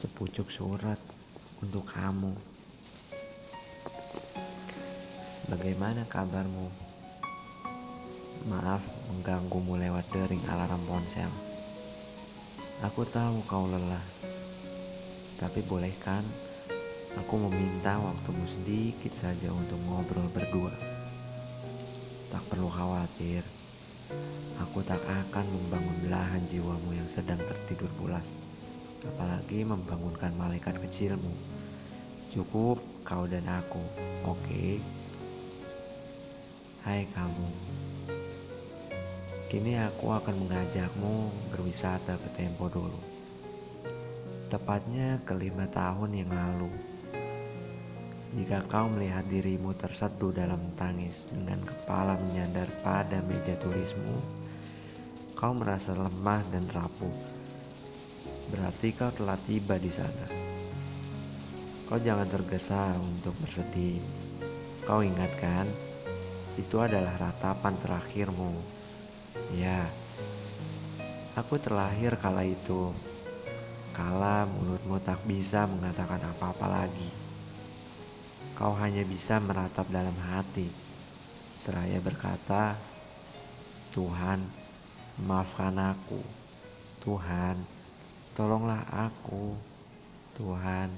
sepucuk surat untuk kamu. Bagaimana kabarmu? Maaf mengganggumu lewat dering alarm ponsel. Aku tahu kau lelah, tapi bolehkan aku meminta waktumu sedikit saja untuk ngobrol berdua. Tak perlu khawatir, aku tak akan membangun belahan jiwamu yang sedang tertidur pulas apalagi membangunkan malaikat kecilmu. Cukup kau dan aku, oke? Okay? Hai kamu, kini aku akan mengajakmu berwisata ke Tempo dulu. Tepatnya ke lima tahun yang lalu. Jika kau melihat dirimu terseduh dalam tangis dengan kepala menyandar pada meja tulismu, kau merasa lemah dan rapuh berarti kau telah tiba di sana. Kau jangan tergesa untuk bersedih. Kau ingatkan, itu adalah ratapan terakhirmu. Ya, aku terlahir kala itu. Kala mulutmu tak bisa mengatakan apa-apa lagi. Kau hanya bisa meratap dalam hati. Seraya berkata, Tuhan, maafkan aku. Tuhan, Tolonglah aku, Tuhan.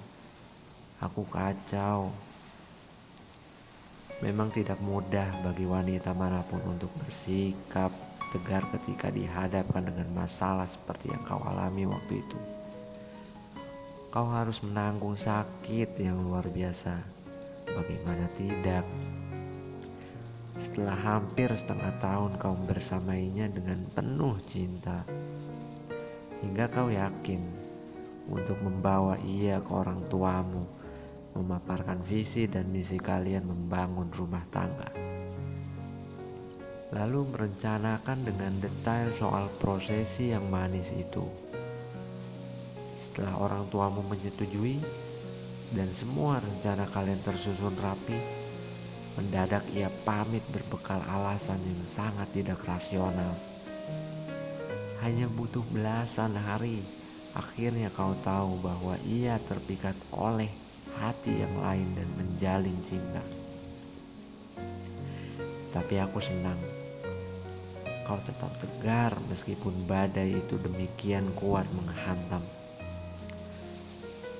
Aku kacau. Memang tidak mudah bagi wanita mana pun untuk bersikap tegar ketika dihadapkan dengan masalah seperti yang kau alami waktu itu. Kau harus menanggung sakit yang luar biasa. Bagaimana tidak? Setelah hampir setengah tahun kau bersamainya dengan penuh cinta hingga kau yakin untuk membawa ia ke orang tuamu, memaparkan visi dan misi kalian membangun rumah tangga. Lalu merencanakan dengan detail soal prosesi yang manis itu. Setelah orang tuamu menyetujui dan semua rencana kalian tersusun rapi, mendadak ia pamit berbekal alasan yang sangat tidak rasional hanya butuh belasan hari. Akhirnya kau tahu bahwa ia terpikat oleh hati yang lain dan menjalin cinta. Tapi aku senang kau tetap tegar meskipun badai itu demikian kuat menghantam.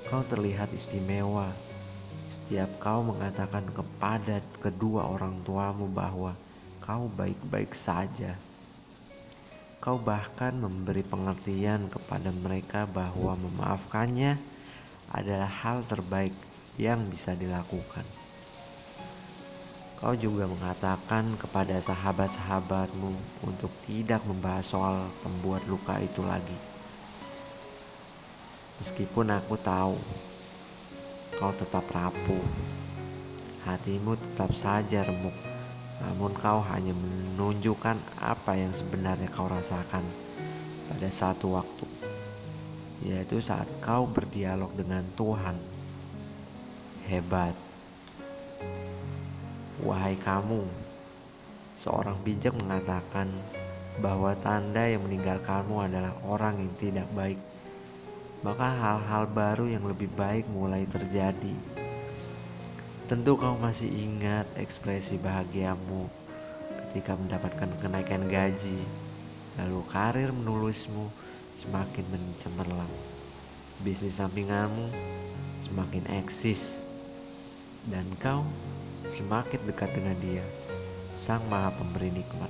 Kau terlihat istimewa setiap kau mengatakan kepada kedua orang tuamu bahwa kau baik-baik saja. Kau bahkan memberi pengertian kepada mereka bahwa memaafkannya adalah hal terbaik yang bisa dilakukan. Kau juga mengatakan kepada sahabat-sahabatmu untuk tidak membahas soal pembuat luka itu lagi. Meskipun aku tahu kau tetap rapuh, hatimu tetap saja remuk namun kau hanya menunjukkan apa yang sebenarnya kau rasakan pada satu waktu, yaitu saat kau berdialog dengan Tuhan. Hebat, wahai kamu, seorang bijak mengatakan bahwa tanda yang meninggalkanmu adalah orang yang tidak baik. Maka hal-hal baru yang lebih baik mulai terjadi Tentu kau masih ingat ekspresi bahagiamu ketika mendapatkan kenaikan gaji, lalu karir menulismu semakin mencemerlang. Bisnis sampinganmu semakin eksis dan kau semakin dekat dengan dia, sang maha pemberi nikmat.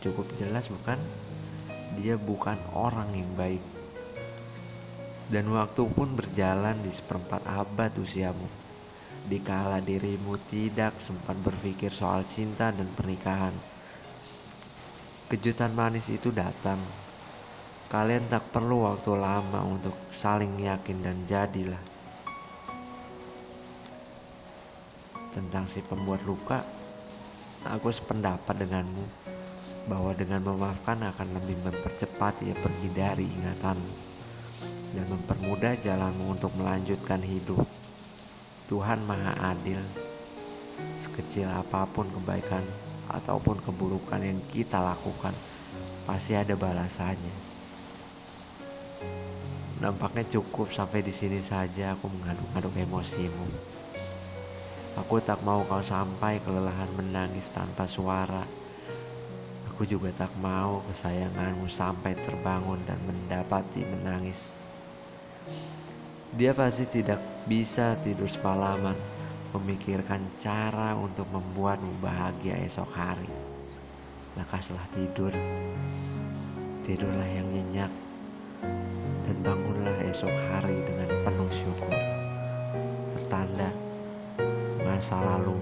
Cukup jelas bukan? Dia bukan orang yang baik. Dan waktu pun berjalan di seperempat abad usiamu dikala dirimu tidak sempat berpikir soal cinta dan pernikahan. Kejutan manis itu datang. Kalian tak perlu waktu lama untuk saling yakin dan jadilah. Tentang si pembuat luka, aku sependapat denganmu bahwa dengan memaafkan akan lebih mempercepat ia pergi dari ingatanmu dan mempermudah jalanmu untuk melanjutkan hidup. Tuhan Maha Adil. Sekecil apa pun kebaikan ataupun keburukan yang kita lakukan, pasti ada balasannya. nampaknya cukup sampai di sini saja aku mengaduk-aduk emosimu. Aku tak mau kau sampai kelelahan menangis tanpa suara. Aku juga tak mau kesayanganmu sampai terbangun dan mendapati menangis. Dia pasti tidak bisa tidur semalaman memikirkan cara untuk membuatmu bahagia esok hari. Lekaslah tidur, tidurlah yang nyenyak, dan bangunlah esok hari dengan penuh syukur. Tertanda masa lalu